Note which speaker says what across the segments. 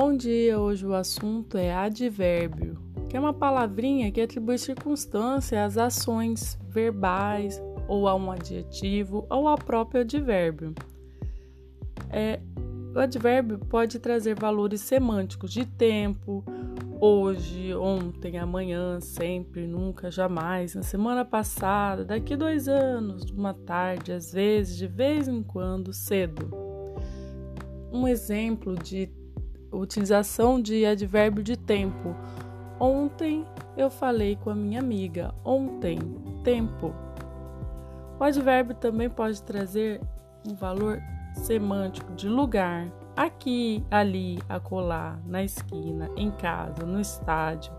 Speaker 1: Bom dia, hoje o assunto é advérbio, que é uma palavrinha que atribui circunstância às ações verbais, ou a um adjetivo, ou ao próprio advérbio. É, o advérbio pode trazer valores semânticos de tempo, hoje, ontem, amanhã, sempre, nunca, jamais, na semana passada, daqui dois anos, uma tarde, às vezes, de vez em quando, cedo. Um exemplo de utilização de advérbio de tempo. Ontem eu falei com a minha amiga. Ontem, tempo. O advérbio também pode trazer um valor semântico de lugar. Aqui, ali, acolá, na esquina, em casa, no estádio,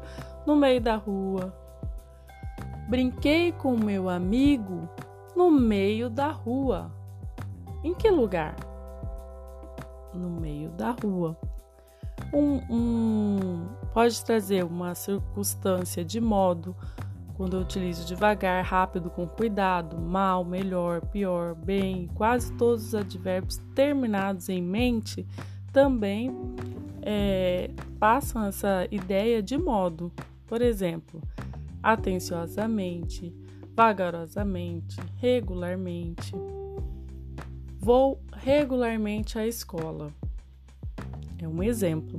Speaker 1: no meio da rua. Brinquei com meu amigo no meio da rua. Em que lugar? No meio da rua um, um, pode trazer uma circunstância de modo, quando eu utilizo devagar, rápido, com cuidado, mal, melhor, pior, bem, quase todos os advérbios terminados em mente também é, passam essa ideia de modo. Por exemplo, atenciosamente, vagarosamente, regularmente. Vou regularmente à escola é um exemplo.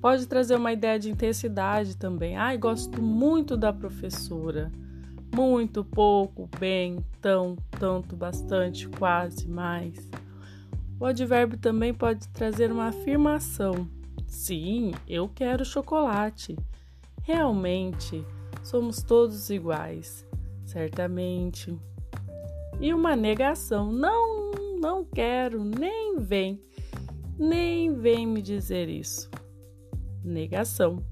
Speaker 1: Pode trazer uma ideia de intensidade também. Ai, gosto muito da professora. Muito, pouco, bem, tão, tanto, bastante, quase, mais. O advérbio também pode trazer uma afirmação. Sim, eu quero chocolate. Realmente, somos todos iguais. Certamente. E uma negação. Não, não quero, nem vem. Nem vem me dizer isso. Negação.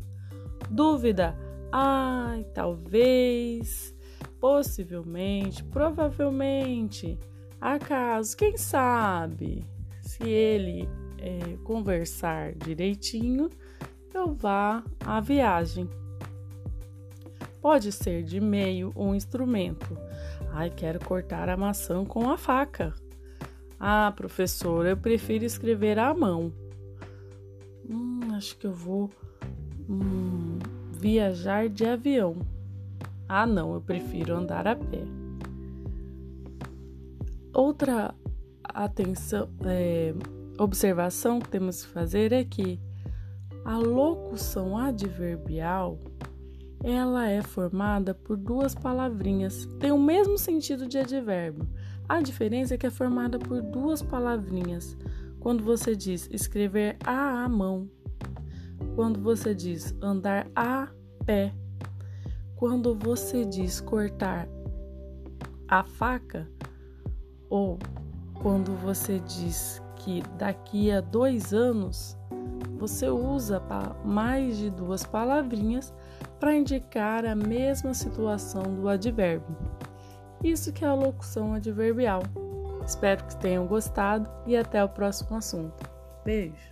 Speaker 1: Dúvida. Ai, talvez, possivelmente, provavelmente, acaso, quem sabe, se ele é, conversar direitinho, eu vá à viagem. Pode ser de meio ou instrumento. Ai, quero cortar a maçã com a faca. Ah, professor, eu prefiro escrever à mão. Hum, acho que eu vou hum, viajar de avião. Ah, não, eu prefiro andar a pé. Outra atenção, é, observação que temos que fazer é que a locução adverbial ela é formada por duas palavrinhas, tem o mesmo sentido de advérbio, a diferença é que é formada por duas palavrinhas. Quando você diz escrever a mão, quando você diz andar a pé, quando você diz cortar a faca, ou quando você diz que daqui a dois anos, você usa mais de duas palavrinhas para indicar a mesma situação do advérbio. Isso que é a locução adverbial. Espero que tenham gostado e até o próximo assunto. Beijo!